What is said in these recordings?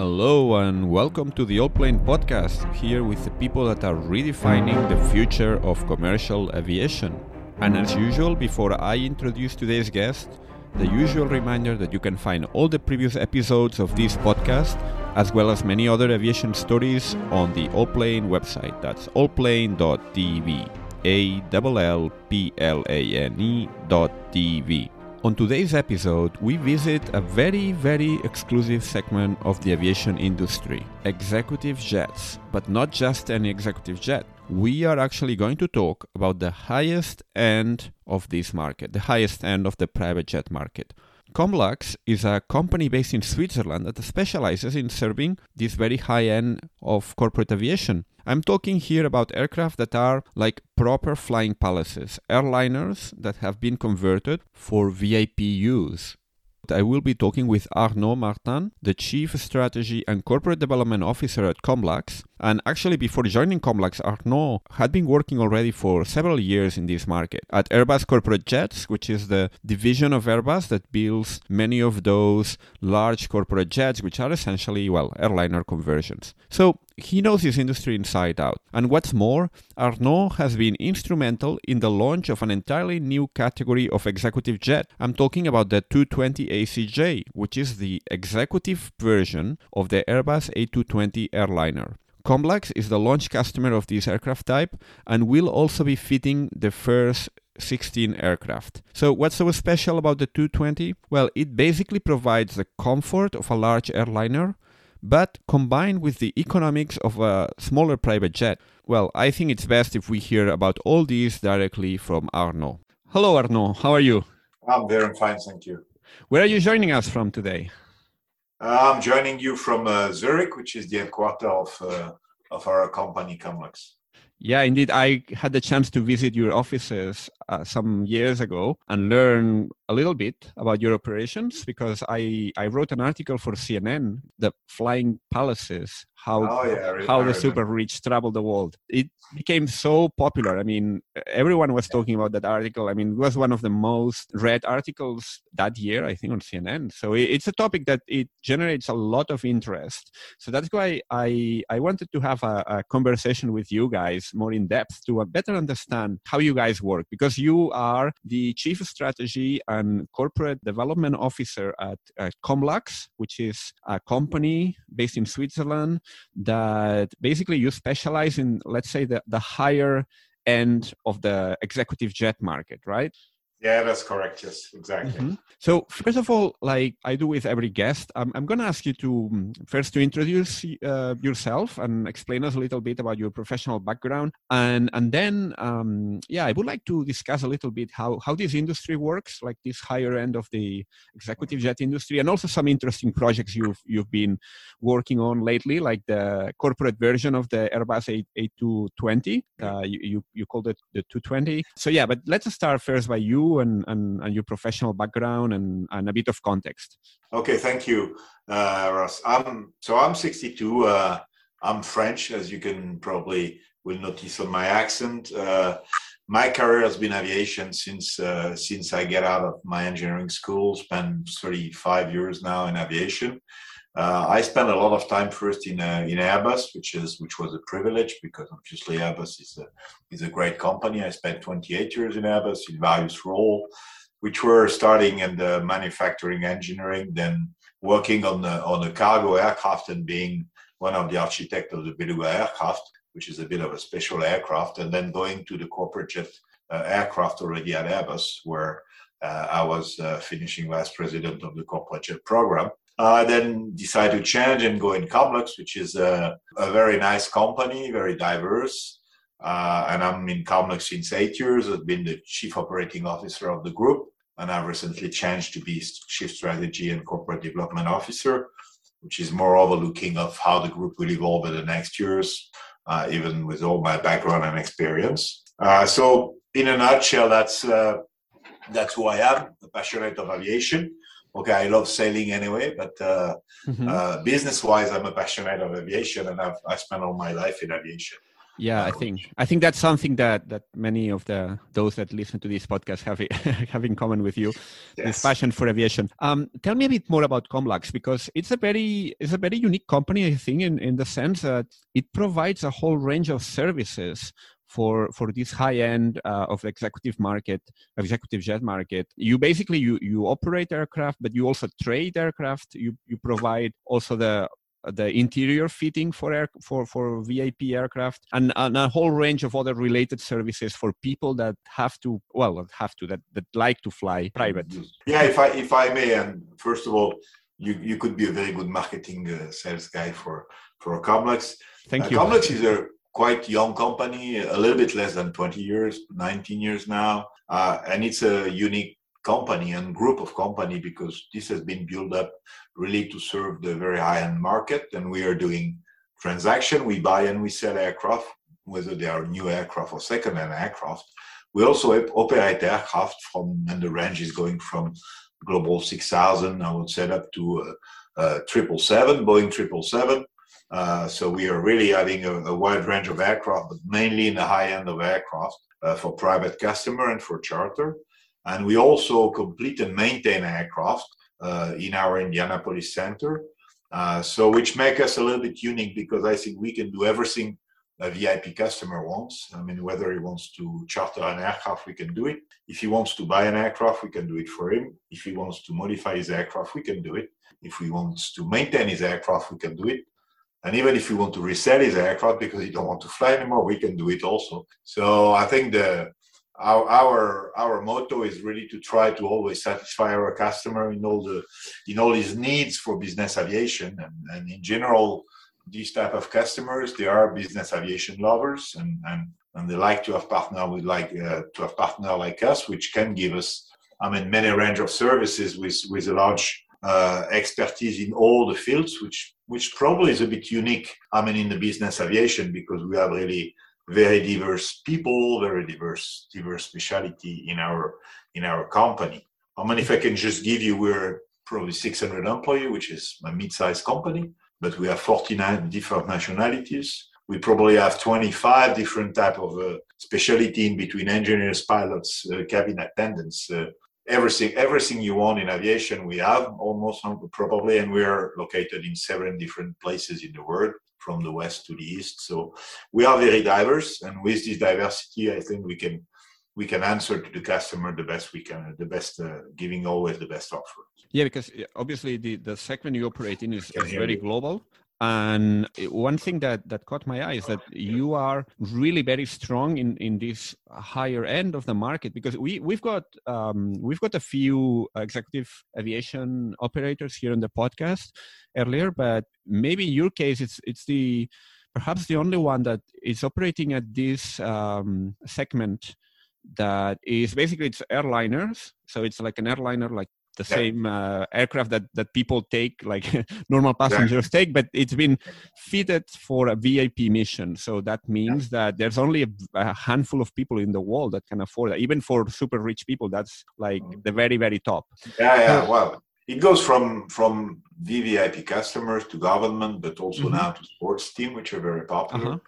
Hello and welcome to the Allplane podcast, here with the people that are redefining the future of commercial aviation. And as usual, before I introduce today's guest, the usual reminder that you can find all the previous episodes of this podcast, as well as many other aviation stories, on the Allplane website. That's allplane.tv. A L L P L A N E dot TV. On today's episode, we visit a very, very exclusive segment of the aviation industry executive jets. But not just any executive jet. We are actually going to talk about the highest end of this market, the highest end of the private jet market. Comlux is a company based in Switzerland that specializes in serving this very high end of corporate aviation. I'm talking here about aircraft that are like proper flying palaces, airliners that have been converted for VIP use. I will be talking with Arnaud Martin, the Chief Strategy and Corporate Development Officer at Comlux. And actually, before joining Comlux, Arnaud had been working already for several years in this market at Airbus Corporate Jets, which is the division of Airbus that builds many of those large corporate jets, which are essentially, well, airliner conversions. So he knows his industry inside out. And what's more, Arnaud has been instrumental in the launch of an entirely new category of executive jet. I'm talking about the 220 ACJ, which is the executive version of the Airbus A220 airliner. Comlux is the launch customer of this aircraft type and will also be fitting the first 16 aircraft. So, what's so special about the 220? Well, it basically provides the comfort of a large airliner but combined with the economics of a smaller private jet. Well, I think it's best if we hear about all these directly from Arnaud. Hello, Arnaud. How are you? I'm very fine, thank you. Where are you joining us from today? I'm joining you from uh, Zurich, which is the headquarters of, uh, of our company, Comlux. Yeah, indeed. I had the chance to visit your offices uh, some years ago and learn a little bit about your operations because I, I wrote an article for CNN, The Flying Palaces, how oh, yeah, how the super rich travel the world. It became so popular. I mean, everyone was talking about that article. I mean, it was one of the most read articles that year, I think, on CNN. So it's a topic that it generates a lot of interest. So that's why I I wanted to have a, a conversation with you guys more in depth to better understand how you guys work because you are the chief strategy and corporate development officer at, at Comlux, which is a company based in Switzerland that basically you specialize in, let's say, the, the higher end of the executive jet market, right? Yeah, that's correct. Yes, exactly. Mm-hmm. So first of all, like I do with every guest, I'm, I'm going to ask you to um, first to introduce uh, yourself and explain us a little bit about your professional background, and and then um, yeah, I would like to discuss a little bit how how this industry works, like this higher end of the executive jet industry, and also some interesting projects you've you've been working on lately, like the corporate version of the Airbus A, A220. Uh, you, you you called it the 220. So yeah, but let's start first by you and, and, and your professional background and, and a bit of context. Okay, thank you, uh, Ross. I'm, so I'm 62. Uh, I'm French, as you can probably will notice on my accent. Uh, my career has been aviation since uh, since I get out of my engineering school. Spent 35 years now in aviation. Uh, I spent a lot of time first in uh, in Airbus, which is which was a privilege because obviously Airbus is a is a great company. I spent 28 years in Airbus in various roles, which were starting in the manufacturing engineering, then working on the on the cargo aircraft and being one of the architects of the Beluga aircraft, which is a bit of a special aircraft, and then going to the corporate jet uh, aircraft already at Airbus, where uh, I was uh, finishing vice president of the corporate jet program. I then decided to change and go in Comlux, which is a, a very nice company, very diverse. Uh, and I'm in Comlux since eight years. I've been the chief operating officer of the group, and I've recently changed to be chief strategy and corporate development officer, which is more overlooking of how the group will evolve in the next years, uh, even with all my background and experience. Uh, so, in a nutshell, that's uh, that's who I am, a passionate of aviation okay, I love sailing anyway, but uh, mm-hmm. uh, business wise, I'm a passionate of aviation and I've I spent all my life in aviation. Yeah, I think I think that's something that that many of the those that listen to this podcast have have in common with you, yes. this passion for aviation. Um, tell me a bit more about Comlux because it's a very it's a very unique company, I think, in in the sense that it provides a whole range of services for for this high end uh, of executive market executive jet market you basically you you operate aircraft but you also trade aircraft you you provide also the the interior fitting for air for for VIP aircraft and, and a whole range of other related services for people that have to well have to that that like to fly private. Yeah, if I if I may, and first of all, you you could be a very good marketing uh, sales guy for for Comlux. Thank uh, you. Comlux is a quite young company, a little bit less than 20 years, 19 years now, uh, and it's a unique company and group of company because this has been built up really to serve the very high-end market. And we are doing transaction. We buy and we sell aircraft whether they are new aircraft or second-hand aircraft. We also operate aircraft from and the range is going from global 6000 i would set up to triple seven boeing triple seven uh, so we are really having a, a, wide range of aircraft but mainly in the high end of aircraft uh, for private customer and for charter and we also complete and maintain aircraft uh, in our Indianapolis center. Uh, so which make us a little bit unique because I think we can do everything a VIP customer wants. I mean, whether he wants to charter an aircraft, we can do it. If he wants to buy an aircraft, we can do it for him. If he wants to modify his aircraft, we can do it. If he wants to maintain his aircraft, we can do it. And even if you want to resell his aircraft because he don't want to fly anymore, we can do it also. So I think the our our our motto is really to try to always satisfy our customer in all the in all his needs for business aviation and, and in general these type of customers they are business aviation lovers and and, and they like to have partner with like uh, to have partner like us which can give us i mean many range of services with with a large uh, expertise in all the fields which which probably is a bit unique i mean in the business aviation because we have really very diverse people, very diverse diverse specialty in our in our company. I mean, if I can just give you, we're probably 600 employees, which is a mid-sized company, but we have 49 different nationalities. We probably have 25 different type of uh, specialty in between engineers, pilots, uh, cabin attendants, uh, everything everything you want in aviation we have almost probably and we are located in seven different places in the world from the west to the east. So we are very diverse, and with this diversity, I think we can we can answer to the customer the best we can, the best, uh, giving always the best offer. Yeah, because obviously the the segment you operate in is, is very global. And one thing that, that caught my eye is that you are really very strong in, in this higher end of the market because we, we've got um, we've got a few executive aviation operators here on the podcast earlier, but maybe in your case it's it's the perhaps the only one that is operating at this um, segment that is basically it's airliners. So it's like an airliner like the yeah. same uh, aircraft that, that people take, like normal passengers yeah. take, but it's been fitted for a VIP mission. So that means yeah. that there's only a, a, handful of people in the world that can afford that. Even for super rich people, that's like mm-hmm. the very, very top. Yeah, yeah. Well, it goes from from VVIP customers to government, but also mm-hmm. now to sports team, which are very popular. Uh-huh.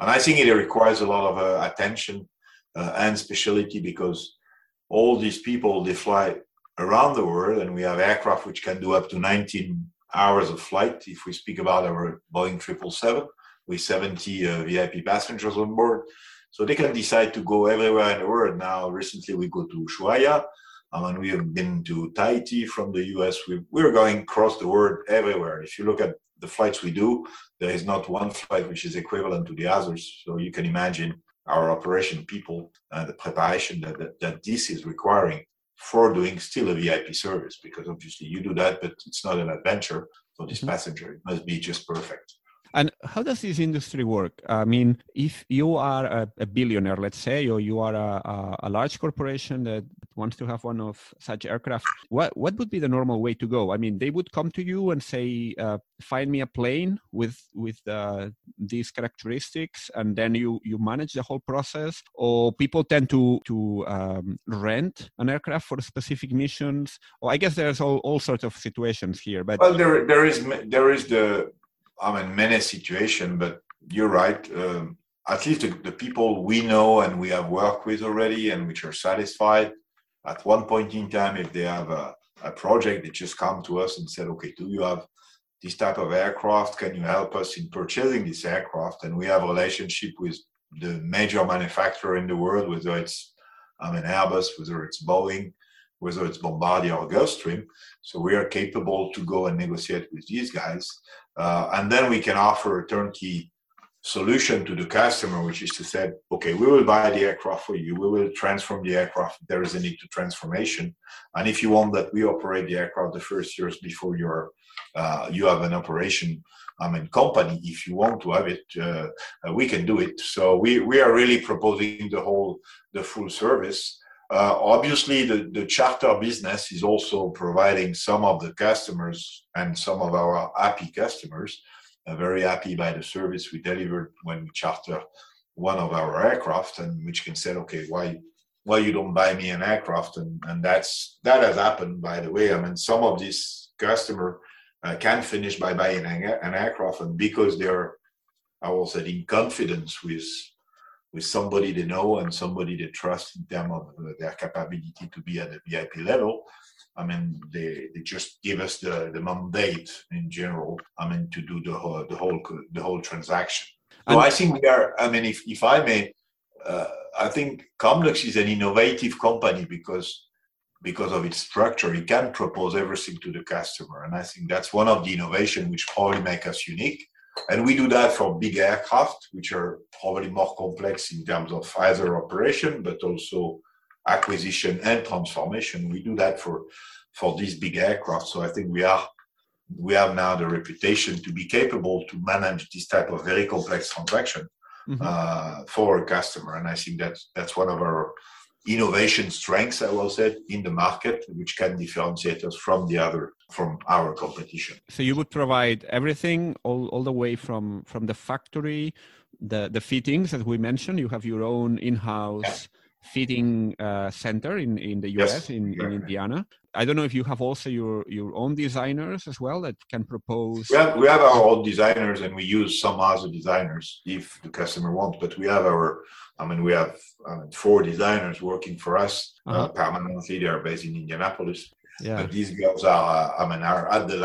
And I think it requires a lot of uh, attention uh, and specialty because all these people they fly around the world, and we have aircraft which can do up to 19 hours of flight. If we speak about our Boeing 777 with 70 uh, VIP passengers on board, so they can decide to go everywhere in the world. Now, recently we go to Ushuaia, um, and we have been to Tahiti from the US. We, we're going across the world everywhere. If you look at the flights we do, there is not one flight which is equivalent to the others. So you can imagine our operation people and the preparation that, that, that this is requiring for doing still a VIP service because obviously you do that, but it's not an adventure for this mm-hmm. passenger. It must be just perfect. And how does this industry work? I mean, if you are a, a billionaire, let's say, or you are a, a, large corporation that wants to have one of such aircraft, what what would be the normal way to go? I mean, they would come to you and say, uh, "Find me a plane with with uh, these characteristics," and then you you manage the whole process. Or people tend to to um, rent an aircraft for specific missions. Or I guess there's all, all sorts of situations here. But well, there there is there is the I mean, many situation, but you're right. Um, at least the, the, people we know and we have worked with already and which are satisfied, at one point in time, if they have a, a project, they just come to us and said, okay, do you have this type of aircraft? Can you help us in purchasing this aircraft? And we have a relationship with the major manufacturer in the world, whether it's I mean Airbus, whether it's Boeing, whether it's Bombardier or Gulfstream. So we are capable to go and negotiate with these guys, uh, and then we can offer a turnkey solution to the customer, which is to say, okay, we will buy the aircraft for you. We will transform the aircraft. There is a need to transformation. And if you want that we operate the aircraft the first years before you're, uh, you have an operation, I mean, company, if you want to have it, uh, uh, we can do it. So we, we are really proposing the whole, the full service. Uh, obviously, the, the charter business is also providing some of the customers and some of our happy customers uh, very happy by the service we delivered when we charter one of our aircraft and which can say okay why why you don't buy me an aircraft? And and that's that has happened by the way. I mean some of these customer uh, can finish by buying an, an aircraft and because they're i will say in confidence with with somebody they know and somebody they trust in terms of uh, their capability to be at the vip level I mean, they, they just give us the, the mandate in general. I mean, to do the whole the whole the whole transaction. So and I think we are. I mean, if if I may, uh, I think Comlux is an innovative company because because of its structure, it can propose everything to the customer, and I think that's one of the innovation which probably make us unique. And we do that for big aircraft, which are probably more complex in terms of either operation, but also acquisition and transformation. We do that for for these big aircraft. So I think we are we have now the reputation to be capable to manage this type of very complex transaction mm-hmm. uh, for a customer. And I think that's that's one of our innovation strengths, I will say, in the market, which can differentiate us from the other from our competition. So you would provide everything all, all the way from from the factory, the the fittings as we mentioned. You have your own in-house. Fitting uh, center in, in the US, yes, in, in Indiana. I don't know if you have also your, your own designers as well that can propose. We have, we have our own designers and we use some other designers if the customer wants, but we have our, I mean, we have uh, four designers working for us uh, uh-huh. uh, permanently. They are based in Indianapolis. Yeah. But these girls are, uh, I mean, are at the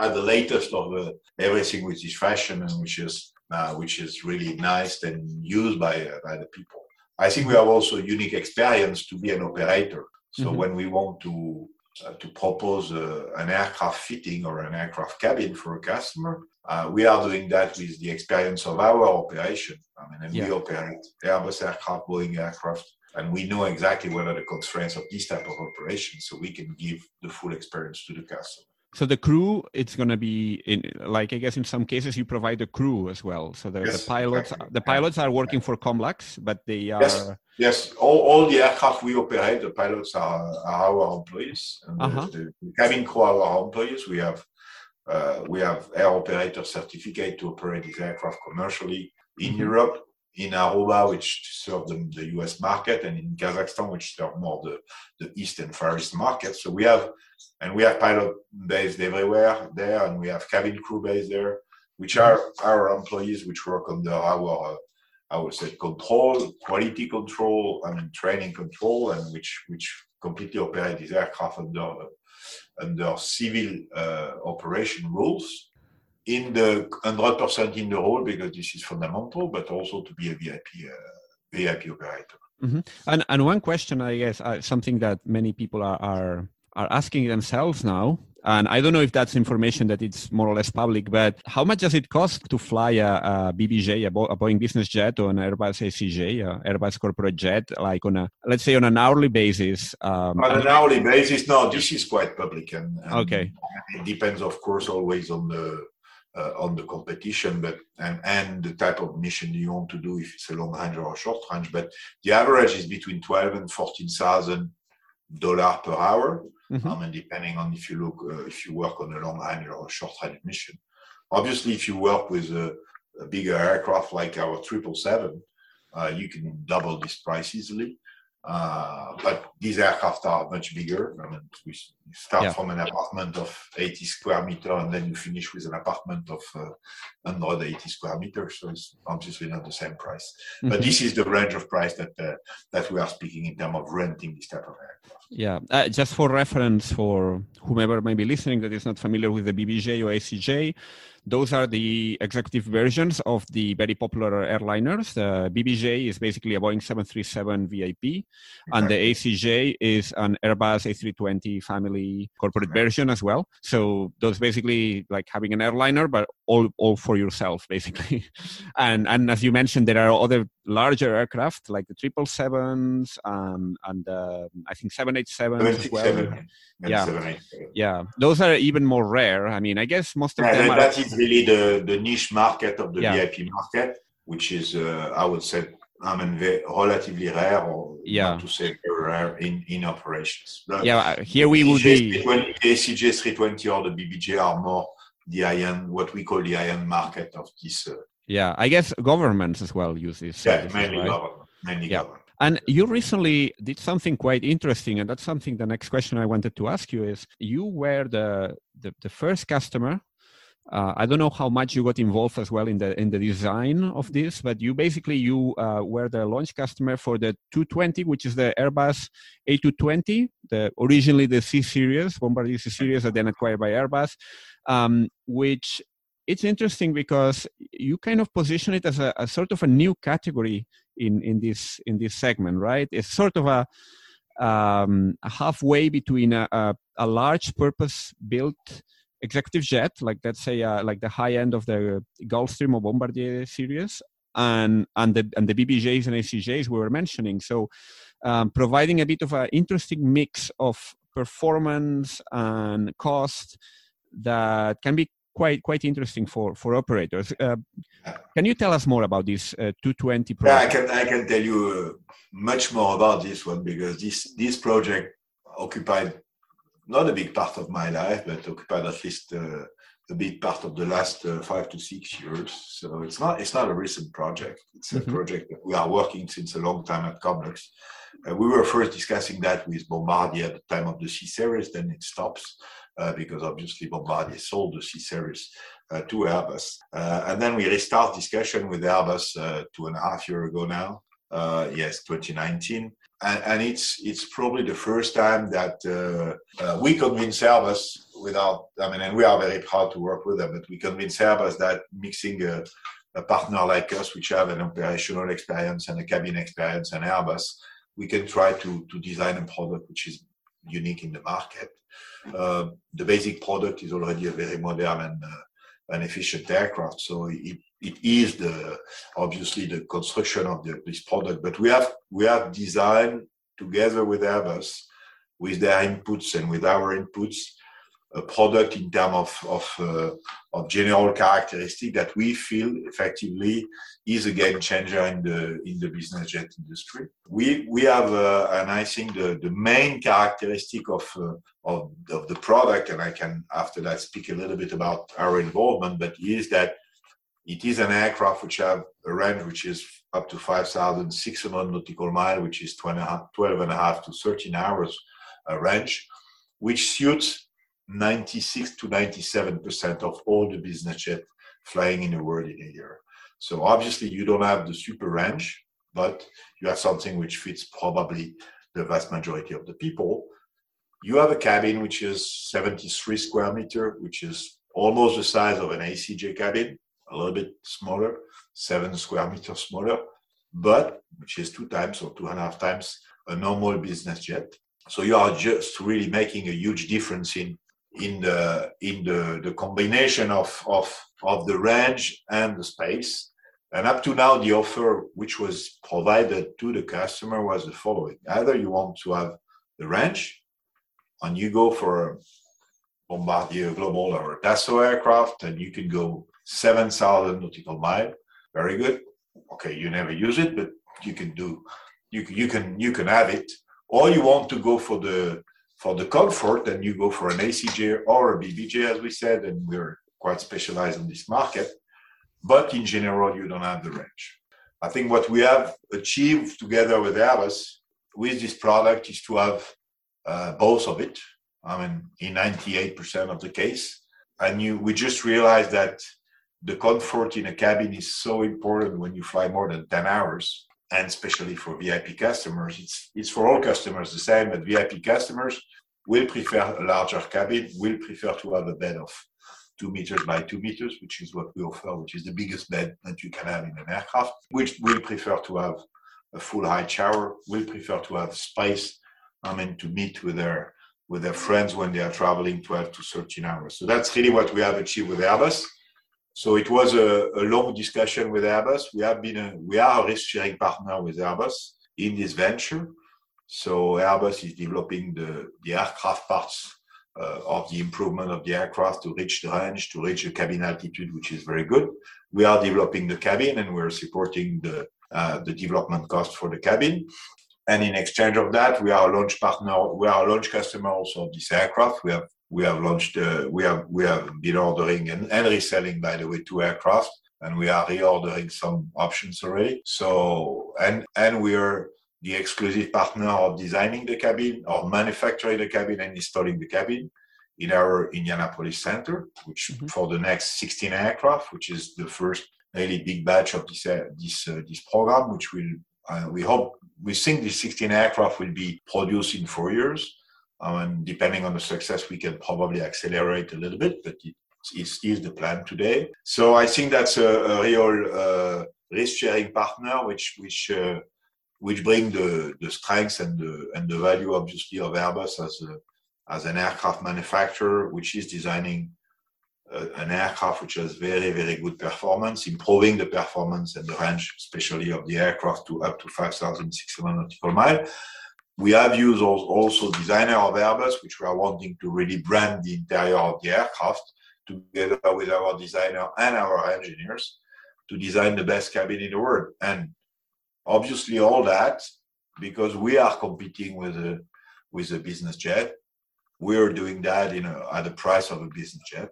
at the latest of the, everything which is fashion and which is uh, which is really nice and used by by the people. I think we have also unique experience to be an operator. So mm-hmm. when we want to uh, to propose uh, an aircraft fitting or an aircraft cabin for a customer, uh, we are doing that with the experience of our operation. I mean, and yeah. we operate Airbus aircraft, Boeing aircraft, and we know exactly what are the constraints of this type of operation, so we can give the full experience to the customer. So the crew, it's going to be in like I guess in some cases you provide a crew as well. So the, yes, the pilots, exactly. the pilots are working for Comlux, but they are. Yes, yes. All, all the aircraft we operate, the pilots are, are our employees, and uh-huh. the, the, cabin crew are our employees. We have uh, we have air operator certificate to operate these aircraft commercially in mm-hmm. Europe in Aruba, which serve the, the US market, and in Kazakhstan, which serve more the, the East and Far East market. So we have, and we have pilot based everywhere there, and we have cabin crew based there, which are our employees, which work under our, uh, I would say, control, quality control, mean, training control, and which which completely operate these aircraft under under civil uh, operation rules in the 100% in the role because this is fundamental, but also to be a VIP, uh, VIP operator. Mm-hmm. And and one question, I guess, uh, something that many people are, are are asking themselves now, and I don't know if that's information that it's more or less public, but how much does it cost to fly a, a BBJ, a, Bo- a, Boeing business jet, or an Airbus ACJ, a Airbus corporate jet, like on a let's say on an hourly basis? Um, on an hourly basis, no, this is quite public, and, and okay, it depends, of course, always on the uh, on the competition, but and and the type of mission you want to do if it's a long range or a short range. But the average is between twelve and fourteen thousand dollar per hour. Mm-hmm. Um, and depending on if you look uh, if you work on a long range or a short range mission. Obviously, if you work with a, a bigger aircraft like our triple seven, uh, you can double this price easily. Uh, but these aircraft are much bigger. I mean, we start yeah. from an apartment of 80 square meter, and then you finish with an apartment of uh, 180 square meters. So it's obviously not the same price. Mm-hmm. But this is the range of price that uh, that we are speaking in terms of renting this type of aircraft. Yeah, uh, just for reference for whomever may be listening that is not familiar with the BBJ or ACJ, those are the executive versions of the very popular airliners. The BBJ is basically a Boeing 737 VIP, and the ACJ is an Airbus A320 family corporate version as well. So those basically like having an airliner, but all all for yourself basically. and and as you mentioned, there are other larger aircraft like the triple sevens um, and uh, I think seven eight seven as well. Yeah, yeah, those are even more rare. I mean, I guess most of yeah, them. That are, is really the the niche market of the yeah. VIP market, which is uh, I would say I mean relatively rare, or yeah. to say very rare in in operations. But yeah, uh, here we would be The ACJ 320 or the BBJ are more the high-end, what we call the high-end market of this. Uh, yeah, I guess governments as well use this. Yeah, mainly right? government. Mainly yeah. government. And you recently did something quite interesting, and that's something the next question I wanted to ask you is you were the the, the first customer. Uh, I don't know how much you got involved as well in the in the design of this, but you basically you uh, were the launch customer for the 220, which is the Airbus A220, the originally the C series, Bombardier C series, and then acquired by Airbus um, which it's interesting because you kind of position it as a, a, sort of a new category in, in this in this segment, right? It's sort of a, um, halfway between a, a, a large purpose-built executive jet, like let's say uh, like the high end of the Gulfstream or Bombardier series, and and the and the BBJs and ACJs we were mentioning. So, um, providing a bit of an interesting mix of performance and cost that can be quite quite interesting for for operators. Uh, can you tell us more about this uh, 220 project? Yeah, I can I can tell you uh, much more about this one because this this project occupied not a big part of my life, but occupied at least uh, a big part of the last uh, five to six years. So it's not it's not a recent project. It's a mm-hmm. project that we are working since a long time at Comlux. Uh, we were first discussing that with Bombardier at the time of the C series, then it stops uh, because obviously Bombardier sold the C series uh, to Airbus. Uh, and then we restart discussion with Airbus uh, two and a half year ago now. Uh, yes, 2019. And, and, it's it's probably the first time that we convince Airbus without, I mean, and we are very proud to work with them, but we convince Airbus that mixing a, a partner like us, which have an operational experience and a cabin experience and Airbus, we can try to, to design a product which is unique in the market. Uh, the basic product is already a very modern and, uh, and efficient aircraft. So it, it is the obviously the construction of the, this product, but we have we have designed together with Airbus, with their inputs and with our inputs, a product in terms of of, uh, of general characteristic that we feel effectively is a game changer in the in the business jet industry. We we have uh, and I think the the main characteristic of, uh, of of the product, and I can after that speak a little bit about our involvement, but is that it is an aircraft which have a range which is up to 5,600 nautical mile, which is 12 and a half to 13 hours uh, range, which suits 96 to 97% of all the business jet flying in the world in a year. So obviously you don't have the super range, but you have something which fits probably the vast majority of the people. You have a cabin which is 73 square meter, which is almost the size of an ACJ cabin, a little bit smaller, seven square meters smaller, but which is two times or two and a half times a normal business jet. So you are just really making a huge difference in in the in the, the combination of, of of the range and the space. And up to now, the offer which was provided to the customer was the following: either you want to have the range, and you go for a Bombardier Global or a Dassault aircraft, and you can go 7,000 nautical mile. Very good. Okay, you never use it, but you can do, you, you can you can have it. Or you want to go for the for the comfort, then you go for an ACJ or a BBJ, as we said, and we're quite specialized in this market. But in general, you don't have the range. I think what we have achieved together with Airbus with this product is to have uh, both of it. I mean, in 98% of the case, and you we just realized that the comfort in a cabin is so important when you fly more than 10 hours and especially for vip customers it's it's for all customers the same but vip customers will prefer a larger cabin will prefer to have a bed of two meters by two meters which is what we offer which is the biggest bed that you can have in an aircraft which will prefer to have a full height shower will prefer to have space i mean to meet with their with their friends when they are traveling 12 to 13 hours. So that's really what we have achieved with Airbus. So it was a, a long discussion with Airbus. We have been a, we are a risk sharing partner with Airbus in this venture. So Airbus is developing the, the aircraft parts uh, of the improvement of the aircraft to reach the range, to reach the cabin altitude, which is very good. We are developing the cabin and we're supporting the uh, the development cost for the cabin. And in exchange of that, we are a launch partner. We are a launch customer also of this aircraft. We have we have launched. Uh, we have we have been ordering and, and reselling, by the way, two aircraft, and we are reordering some options already. So and and we are the exclusive partner of designing the cabin or manufacturing the cabin and installing the cabin in our Indianapolis center, which mm-hmm. for the next 16 aircraft, which is the first really big batch of this uh, this uh, this program, which will uh, we hope we think the 16 aircraft will be produced in four years. Um, and depending on the success, we can probably accelerate a little bit, but it, it is the plan today. So I think that's a, a real uh, risk-sharing partner, which which uh, which bring the the strengths and the and the value, obviously, of Airbus as a as an aircraft manufacturer, which is designing an aircraft which has very, very good performance, improving the performance and the range, especially of the aircraft to up to 5,600 nautical mile. We have used also designer of Airbus, which we are wanting to really brand the interior of the aircraft together with our designer and our engineers to design the best cabin in the world. And obviously all that because we are competing with a with a business jet. We are doing that in a, at the price of a business jet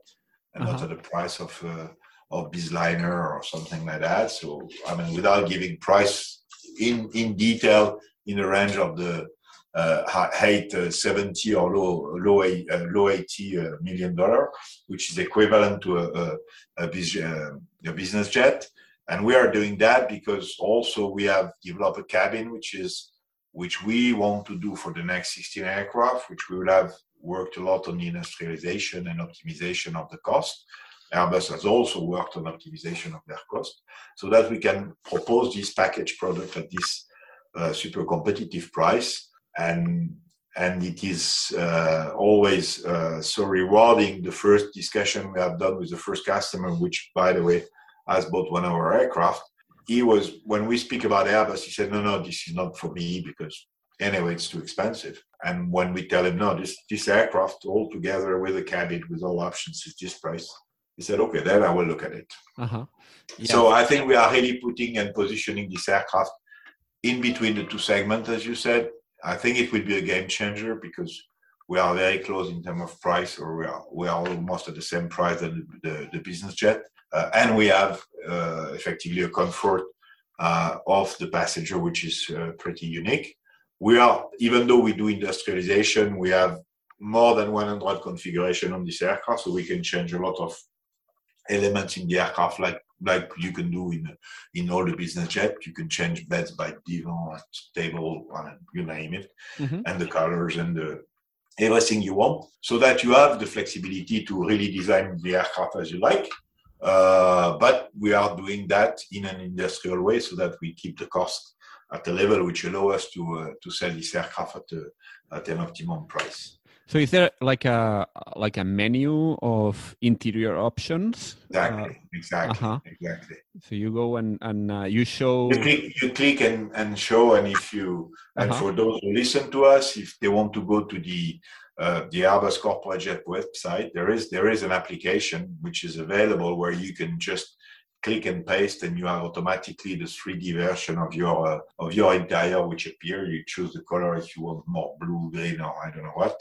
and uh-huh. not at the price of uh, of Bizliner or something like that. So I mean, without giving price in in detail in the range of the uh, height uh, 70 or low low uh, low 80 uh, million dollar, which is equivalent to a, a, uh, a, business jet. And we are doing that because also we have developed a cabin, which is which we want to do for the next 16 aircraft, which we will have worked a lot on the industrialization and optimization of the cost. Airbus has also worked on optimization of their cost so that we can propose this package product at this uh, super competitive price. And, and it is uh, always uh, so rewarding. The first discussion we have done with the first customer, which by the way has bought one of our aircraft, he was, when we speak about Airbus, he said, no, no, this is not for me because anyway, it's too expensive. And when we tell him, no, this, this aircraft all together with a cabin with all options is this price, he said, okay, then I will look at it. Uh-huh. Yeah. So I think we are really putting and positioning this aircraft in between the two segments, as you said. I think it will be a game changer because we are very close in terms of price, or we are we are almost at the same price as the, the, business jet, uh, and we have uh, effectively a comfort uh, of the passenger, which is uh, pretty unique we are, even though we do industrialization, we have more than 100 configuration on this aircraft, so we can change a lot of elements in the aircraft, like like you can do in in all the business jet. You can change beds by divan, table, you name it, mm-hmm. and the colors and the everything you want, so that you have the flexibility to really design the aircraft as you like. Uh, but we are doing that in an industrial way, so that we keep the cost at a level which allow us to uh, to sell this aircraft at, a, at an optimum price. So is there like a like a menu of interior options? Exactly, uh, exactly, uh-huh. exactly. So you go and and uh, you show. You click, you click and, and show, and if you and uh-huh. for those who listen to us, if they want to go to the uh, the Airbus Corporate Jet website, there is there is an application which is available where you can just click and paste and you have automatically the 3D version of your uh, of your interior which appear. You choose the color if you want more blue, green, or I don't know what,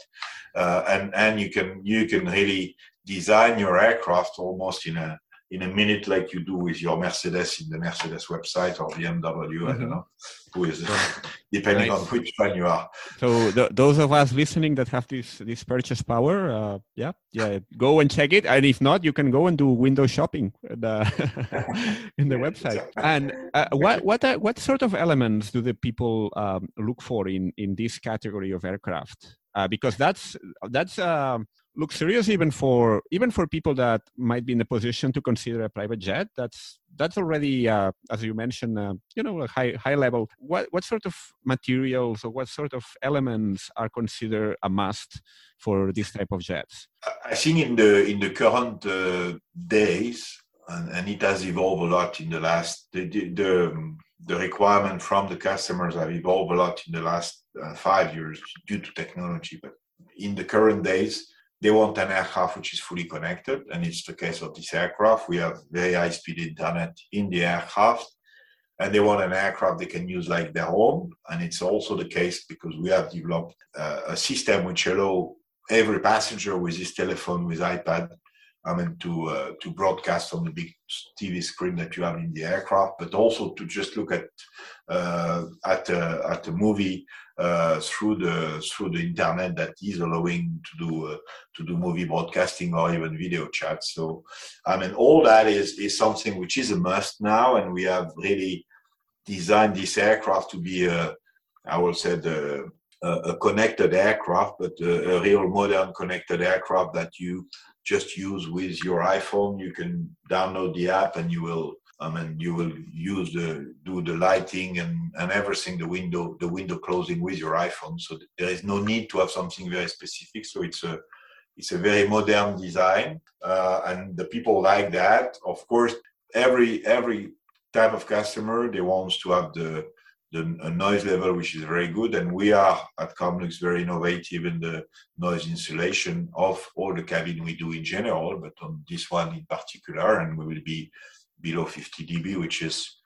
uh, and and you can you can really design your aircraft almost in a in a minute, like you do with your Mercedes in the Mercedes website or BMW. Mm-hmm. I don't mm-hmm. know who is, depending nice. on which one you are. So th- those of us listening that have this this purchase power, uh, yeah, yeah, go and check it. And if not, you can go and do window shopping the, in the website. And uh, what what uh, what sort of elements do the people um, look for in in this category of aircraft? Uh, because that's that's um, look serious even for even for people that might be in the position to consider a private jet that's that's already uh, as you mentioned uh, you know a high high level. What what sort of materials or what sort of elements are considered a must for this type of jets? I think in the in the current uh, days and, and, it has evolved a lot in the last the, the, the requirement from the customers have evolved a lot in the last uh, five years due to technology but in the current days they want an aircraft which is fully connected, and it's the case of this aircraft. We have very high speed internet in the aircraft, and they want an aircraft they can use like their own. And it's also the case because we have developed uh, a system which allow every passenger with his telephone, with iPad, I mean, to uh, to broadcast on the big TV screen that you have in the aircraft, but also to just look at uh, at a, at a movie uh, through the through the internet that is allowing to do uh, to do movie broadcasting or even video chat. So, I mean, all that is is something which is a must now, and we have really designed this aircraft to be a, I will say the a connected aircraft, but a, a real modern connected aircraft that you just use with your iPhone. You can download the app and you will I mean, you will use the do the lighting and, and everything, the window the window closing with your iPhone. So there is no need to have something very specific. So it's a it's a very modern design, uh, and the people like that. Of course, every every type of customer they wants to have the the noise level which is very good and we are at Comlux very innovative in the noise insulation of all the cabin we do in general but on this one in particular and we will be below 50 dB, which is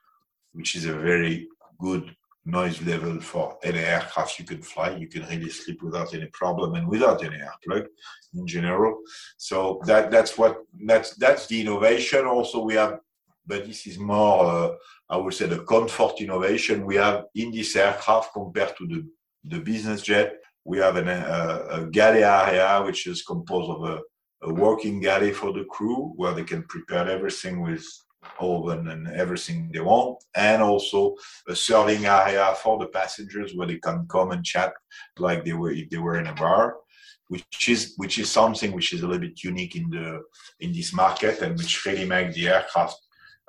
which is a very good noise level for any aircraft you can fly. You can really sleep without any problem and without any air plug in general. So that that's what that's that's the innovation. Also, we have, but this is more uh, I would say the comfort innovation we have in this aircraft compared to the the business jet. We have an, uh, a galley area which is composed of a, a working galley for the crew where they can prepare everything with oven and everything they want, and also a serving area for the passengers where they can come and chat like they were if they were in a bar, which is which is something which is a little bit unique in the in this market and which really makes the aircraft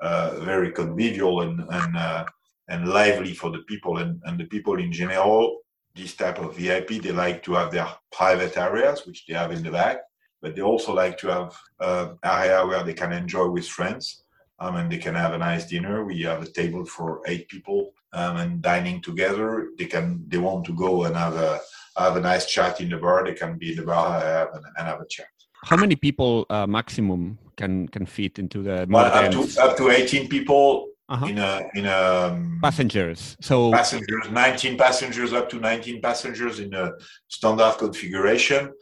uh, very convivial and and uh, and lively for the people and, and the people in general. This type of VIP, they like to have their private areas, which they have in the back, but they also like to have uh, area where they can enjoy with friends um, and they can have a nice dinner. We have a table for eight people um, and dining together. They can they want to go and have a have a nice chat in the bar. They can be in the bar and, and have a chat. How many people uh, maximum can can fit into the? Well, up to up to eighteen people uh-huh. in a in a um, passengers. So passengers, nineteen passengers up to nineteen passengers in a standard configuration.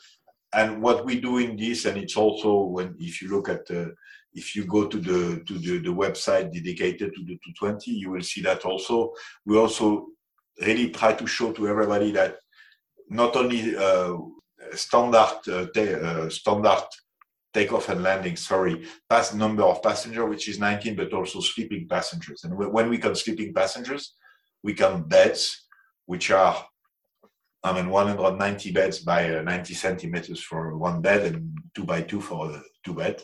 And what we do in this, and it's also when if you look at the if you go to the to the, the website dedicated to the 220 you will see that also. We also really try to show to everybody that not only uh, standard uh, uh, standard takeoff and landing sorry pass number of passenger which is 19 but also sleeping passengers. And when we count sleeping passengers we count beds which are I mean 190 beds by uh, 90 centimeters for one bed and two by two for two bed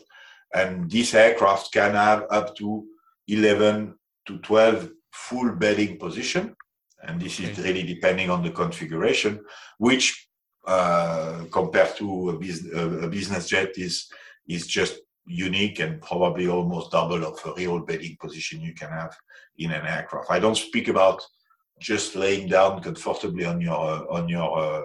and this aircraft can have up to 11 to 12 full bedding position. And this is really depending on the configuration, which uh, compared to a, bus- a, business jet is, is just unique and probably almost double of a real bedding position you can have in an aircraft. I don't speak about just laying down comfortably on your on your uh,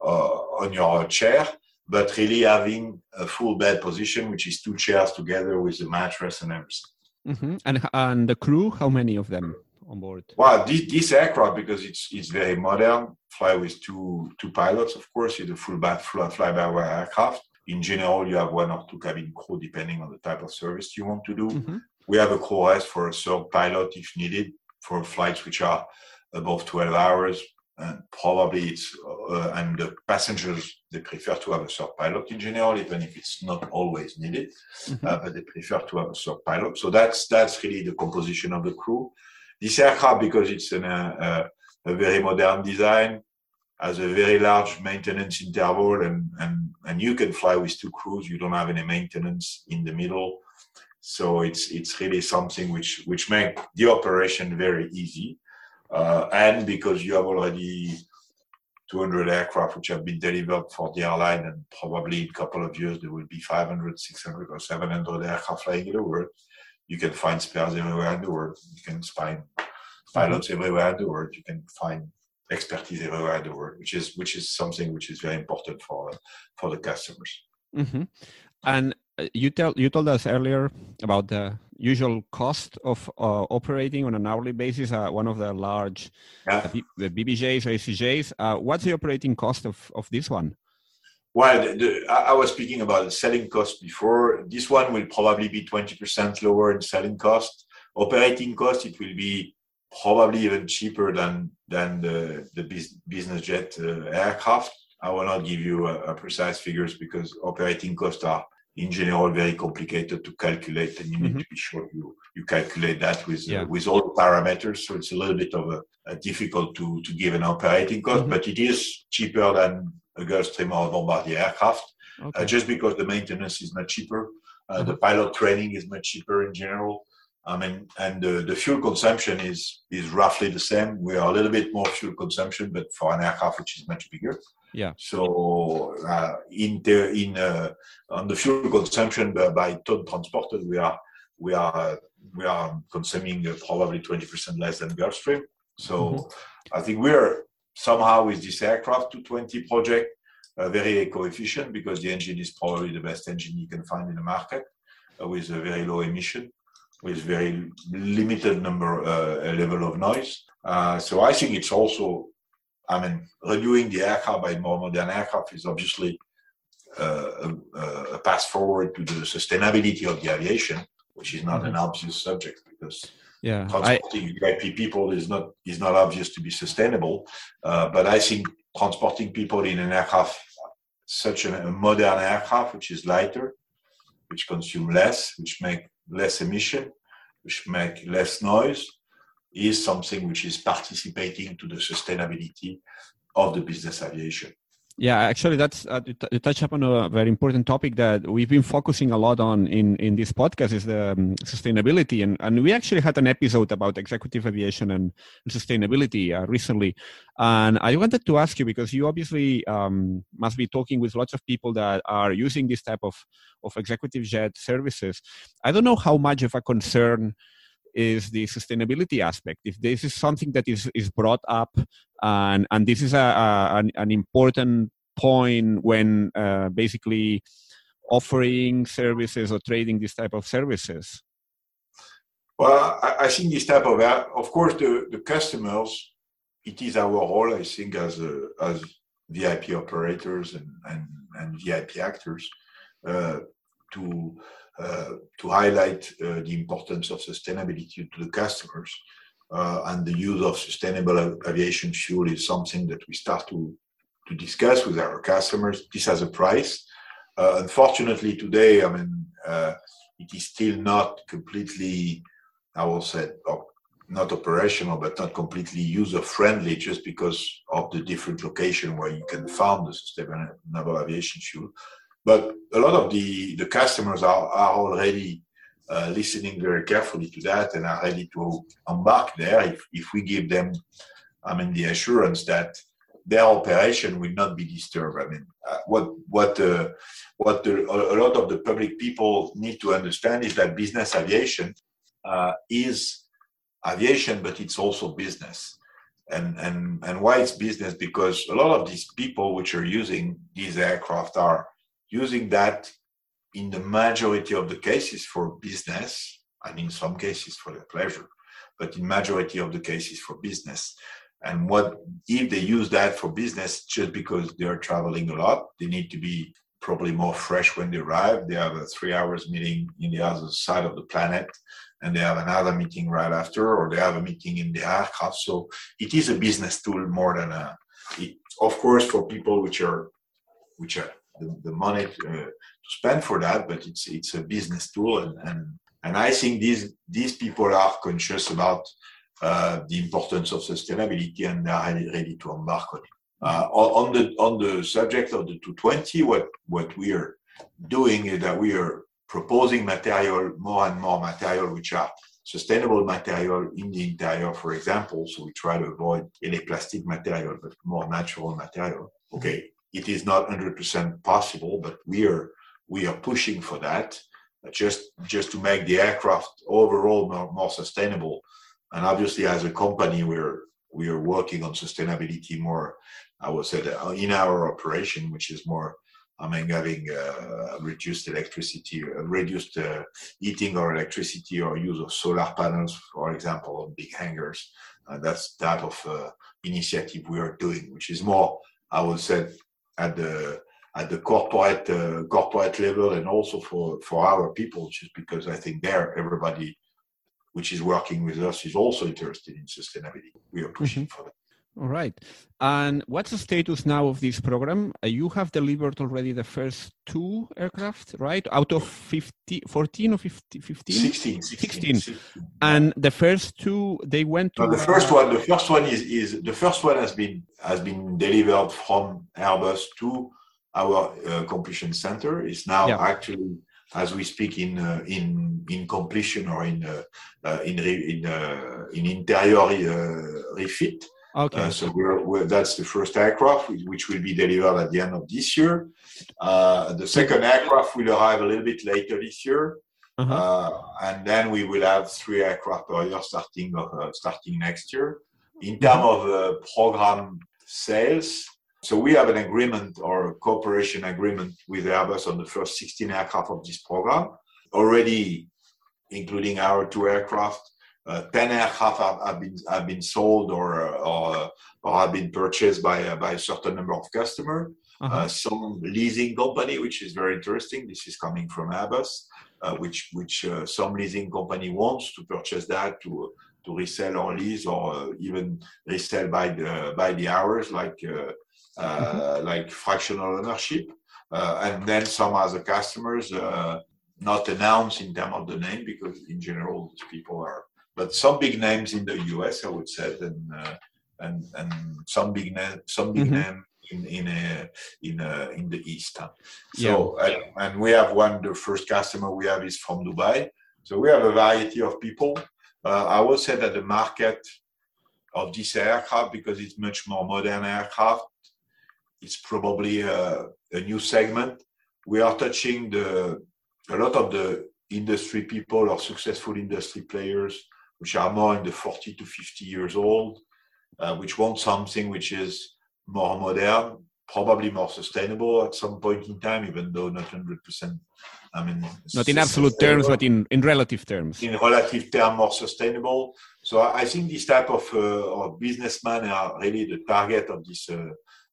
uh, on your chair, but really having a full bed position, which is two chairs together with a mattress and everything. Mm-hmm. And and the crew, how many of them on board? Well, this, this aircraft because it's it's very modern, fly with two two pilots, of course. It's a full fly, fly by wire aircraft. in general, you have one or two cabin crew depending on the type of service you want to do. Mm-hmm. We have a crew rest for a third pilot if needed for flights which are above 12 hours. And probably it's, uh, and the passengers, they prefer to have a third pilot in general, even if it's not always needed, mm-hmm. uh, but they prefer to have a third pilot. So that's, that's really the composition of the crew. This aircraft, because it's an, uh, a very modern design, has a very large maintenance interval and, and, and you can fly with two crews. You don't have any maintenance in the middle. So it's, it's really something which, which make the operation very easy. Uh, and because you have already 200 aircraft which have been delivered for the airline and probably in a couple of years there will be 500, 600 or 700 aircraft flying in the world. You can find spares everywhere in the world. You can find pilots everywhere in the world. You can find expertise everywhere in the world, which is which is something which is very important for for the customers. Mm-hmm. And you tell you told us earlier about the usual cost of uh, operating on an hourly basis. Uh, one of the large yeah. uh, the BBJs or ACJs. Uh, what's the operating cost of of this one? Well, the, the, I was speaking about the selling cost before. This one will probably be 20% lower in selling cost. Operating cost, it will be probably even cheaper than than the the business jet uh, aircraft. I will not give you a, a, precise figures because operating costs are in general very complicated to calculate, and you need mm-hmm. to be sure you you calculate that with uh, yeah. uh, with all the parameters. So it's a little bit of a, a difficult to to give an operating cost, mm-hmm. but it is cheaper than a Gulfstream or a Bombardier aircraft, uh, okay. uh, just because the maintenance is much cheaper. Uh, mm-hmm. The pilot training is much cheaper in general. I mean, and the, the fuel consumption is is roughly the same. We are a little bit more fuel consumption, but for an aircraft which is much bigger. Yeah. So uh, in the in uh, on the fuel consumption by, by ton transported, we are we are we are consuming uh, probably twenty percent less than Gulfstream. So mm-hmm. I think we are somehow with this aircraft 220 project uh, very eco efficient because the engine is probably the best engine you can find in the market uh, with a very low emission with very limited number uh, level of noise. Uh, so I think it's also, I mean, renewing the aircraft by more modern aircraft is obviously uh, a, a, path forward to the sustainability of the aviation, which is not mm-hmm. an obvious subject because yeah, transporting I, VIP people is not is not obvious to be sustainable. Uh, but I think transporting people in an aircraft, such a, a modern aircraft, which is lighter, which consume less, which make less emission, which make less noise, is something which is participating to the sustainability of the business aviation. Yeah, actually, that's uh, you touch upon a very important topic that we've been focusing a lot on in in this podcast is the um, sustainability, and and we actually had an episode about executive aviation and, sustainability uh, recently, and I wanted to ask you because you obviously um, must be talking with lots of people that are using this type of of executive jet services. I don't know how much of a concern is the sustainability aspect. If this is something that is, is brought up, and, and this is a, a an, an, important point when uh, basically offering services or trading this type of services? Well, I, I think this type of, of course, the, the customers, it is our role, I think, as, a, as VIP operators and, and, and VIP actors uh, to uh, to highlight uh, the importance of sustainability to the customers. Uh, and the use of sustainable aviation fuel is something that we start to, to discuss with our customers. This has a price. unfortunately, today, I mean, it is still not completely, I will say, not operational, but not completely user friendly just because of the different location where you can find the sustainable aviation fuel. But a lot of the, the customers are, are already uh, listening very carefully to that and are ready to embark there if, if we give them, I mean, the assurance that their operation will not be disturbed. I mean, uh, what what uh, what the, a lot of the public people need to understand is that business aviation uh, is aviation, but it's also business. And and and why it's business? Because a lot of these people which are using these aircraft are using that in the majority of the cases for business and in some cases for their pleasure but in majority of the cases for business and what if they use that for business just because they're traveling a lot they need to be probably more fresh when they arrive. They have a three hours meeting in the other side of the planet, and they have another meeting right after, or they have a meeting in the aircraft. So it is a business tool more than a. It, of course, for people which are which are the, the money to, uh, to, spend for that, but it's it's a business tool, and and, and I think these these people are conscious about uh, the importance of sustainability and they are ready, to embark on it. Uh, on the on the subject of the 220, what what we are doing is that we are proposing material, more and more material, which are sustainable material in the interior, for example. So we try to avoid any plastic material, but more natural material. Okay, it is not 100% possible, but we are we are pushing for that, just just to make the aircraft overall more, more sustainable. And obviously, as a company, we're we are working on sustainability more. I would say in our operation, which is more I mean, having uh, reduced electricity, uh, reduced uh, heating or electricity or use of solar panels, for example, on big hangars. that's type of uh, initiative we are doing, which is more, I would say, at the at the corporate uh, corporate level and also for for our people, just because I think there everybody which is working with us is also interested in sustainability. We are pushing mm-hmm. for that. All right. And what's the status now of this program? Uh, you have delivered already the first two aircraft, right? Out of 50, 14 or 50, 15? 16, 16, 16. And the first two, they went to. No, the first uh, one, the first one is, is the first one has been has been delivered from Airbus to our uh, completion center. It's now yeah. actually as we speak in uh, in in completion or in uh, uh, in in uh, in interior refit. Okay. Uh, so we're, we're, that's the first aircraft, which will be delivered at the end of this year. Uh, the second aircraft will arrive a little bit later this year. Uh-huh. Uh, and then we will have three aircraft per year starting uh, starting next year. In terms of uh, program sales, so we have an agreement or a cooperation agreement with Airbus on the first 16 aircraft of this program, already including our two aircraft uh, 10 aircraft have, have, been have been sold or or, or have been purchased by uh, by a certain number of customers. Uh-huh. Uh, some leasing company, which is very interesting. This is coming from Airbus, uh, which which uh, some leasing company wants to purchase that to to resell or lease or even resell by the by the hours, like uh-huh. like fractional ownership. and then some other customers not announced in terms of the name because in general these people are but some big names in the US, I would say, and uh, and and some big name, some big mm-hmm. name in in a, in a, in the east. So yeah. and, and, we have one. The first customer we have is from Dubai. So we have a variety of people. Uh, I would say that the market of this aircraft, because it's much more modern aircraft, it's probably a, a new segment. We are touching the a lot of the industry people or successful industry players which are more in the 40 to 50 years old, uh, which want something which is more modern, probably more sustainable at some point in time, even though not 100%. I mean, not in absolute terms, but in, in relative terms. In relative terms, more sustainable. So I think this type of, uh, of businessmen are really the target of this uh,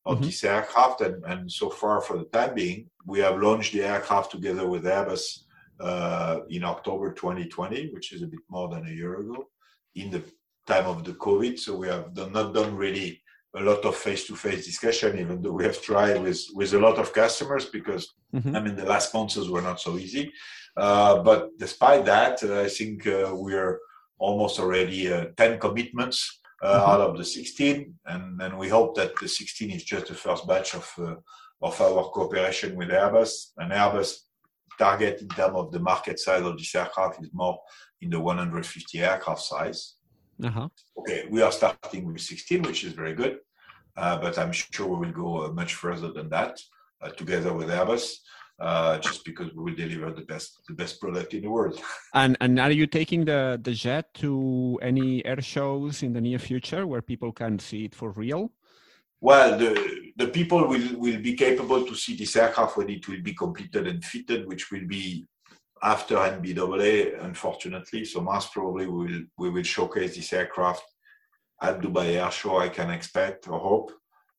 of mm-hmm. this aircraft. And, and so far, for the time being, we have launched the aircraft together with Airbus uh, in October 2020, which is a bit more than a year ago, in the time of the COVID. So we have done, not done really a lot of face-to-face discussion, even though we have tried with with a lot of customers because mm-hmm. I mean the last sponsors were not so easy. Uh, but despite that, uh, I think uh, we're almost already uh, 10 commitments uh, mm-hmm. out of the 16, and and we hope that the 16 is just the first batch of of our cooperation with Airbus. And Airbus target in terms of the market size of this aircraft is more in the 150 aircraft size. Uh-huh. Okay, we are starting with 16, which is very good, uh, but I'm sure we will go uh, much further than that uh, together with Airbus. Uh, just because we will deliver the best the best product in the world. And and are you taking the the jet to any air shows in the near future where people can see it for real? Well, the, the people will, will be capable to see this aircraft when it will be completed and fitted, which will be after NBAA, unfortunately. So most probably we will, we will showcase this aircraft at Dubai Air Show, I can expect or hope.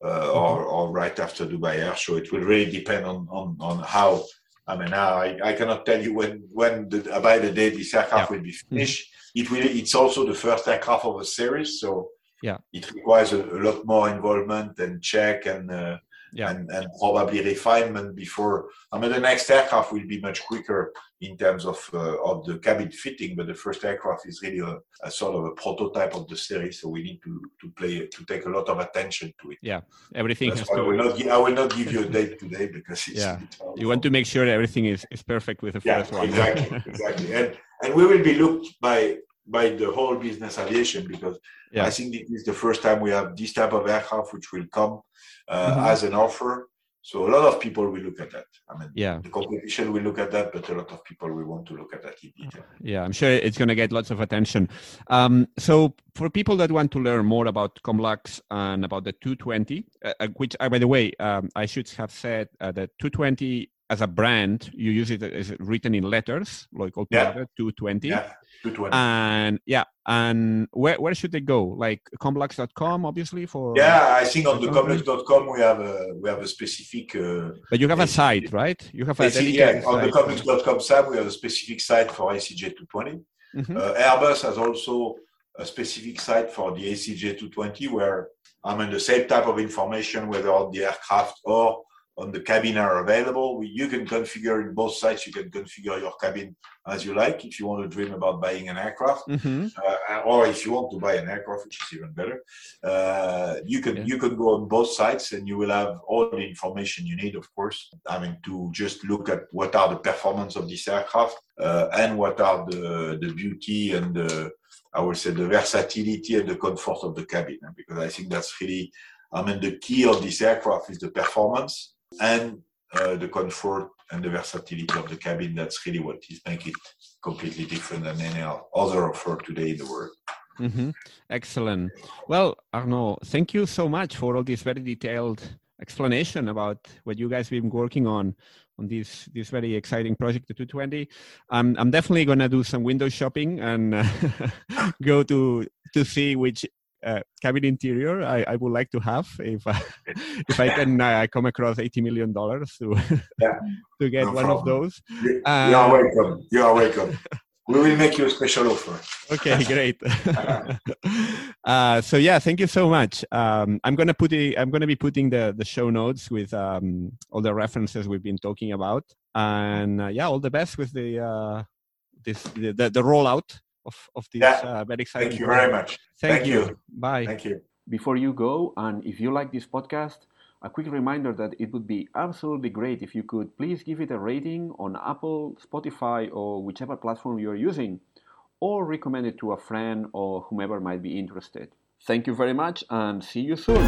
uh, or, or right after Dubai Air Show. It will really depend on, on, on how. I mean, now I, I cannot tell you when when the, by the day this aircraft yeah. will be finished. Mm-hmm. It will. It's also the first aircraft of a series, so yeah, it requires a, a lot more involvement and check and uh, yeah. and, and probably refinement before. I mean, the next aircraft will be much quicker in terms of uh, of the cabin fitting, but the first aircraft is really a, a, sort of a prototype of the series, so we need to to play to take a lot of attention to it. Yeah, everything. That's why to... I will not I will not give you a date today because yeah, you want to make sure that everything is, is perfect with the yeah, first one. exactly, exactly, and and we will be looked by by the whole business aviation because yeah. I think this is the first time we have this type of aircraft which will come uh, mm-hmm. as an offer. So a lot of people will look at that. I mean, yeah, the competition will look at that, but a lot of people will want to look at that in detail. Yeah, I'm sure it's going to get lots of attention. Um, so for people that want to learn more about Comlux and about the 220, uh, uh, which, uh, by the way, um, I should have said uh, the 220 as a brand, you use it as written in letters, like all yeah. 220. Yeah. 220. And yeah, and where, where should they go? Like comlux.com, obviously for. Yeah, I think on the comlux.com we have a we have a specific. Uh, but you have a site, right? You have a yeah. On the comlux.com site, we have a specific site for ACJ 220. Mm-hmm. Uh, Airbus has also a specific site for the ACJ 220 where I mean the same type of information, whether on the aircraft or on the cabin are available. We, you can configure in both sites. You can configure your cabin as you like. If you want to dream about buying an aircraft, mm-hmm. uh, or if you want to buy an aircraft, which is even better, uh, you can yeah. you can go on both sites and you will have all the information you need. Of course, I mean to just look at what are the performance of this aircraft uh, and what are the the beauty and the I would say the versatility and the comfort of the cabin, because I think that's really I mean, the key of this aircraft is the performance and uh, the comfort and the versatility of the cabin. That's really what is making it completely different than any other offer today in the world. Mm-hmm. Excellent. Well, Arnaud, thank you so much for all this very detailed explanation about what you guys have been working on on this this very exciting project, the 220. Um, I'm definitely going to do some window shopping and uh, go to to see which uh, cabin interior I, I, would like to have if uh, if I can uh, come across eighty million dollars to yeah, to get no one problem. of those. You, uh, you are welcome. You are welcome. we will make you a special offer. Okay, great. uh, so yeah, thank you so much. Um, I'm gonna put it, I'm gonna be putting the the show notes with um, all the references we've been talking about, and uh, yeah, all the best with the uh, this the, the, the rollout of, of this yeah. uh, very exciting. Thank you very much. Thank, Thank you. you. Bye. Thank you. Before you go, and if you like this podcast, a quick reminder that it would be absolutely great if you could please give it a rating on Apple, Spotify, or whichever platform you're using, or recommend it to a friend or whomever might be interested. Thank you very much and see you soon.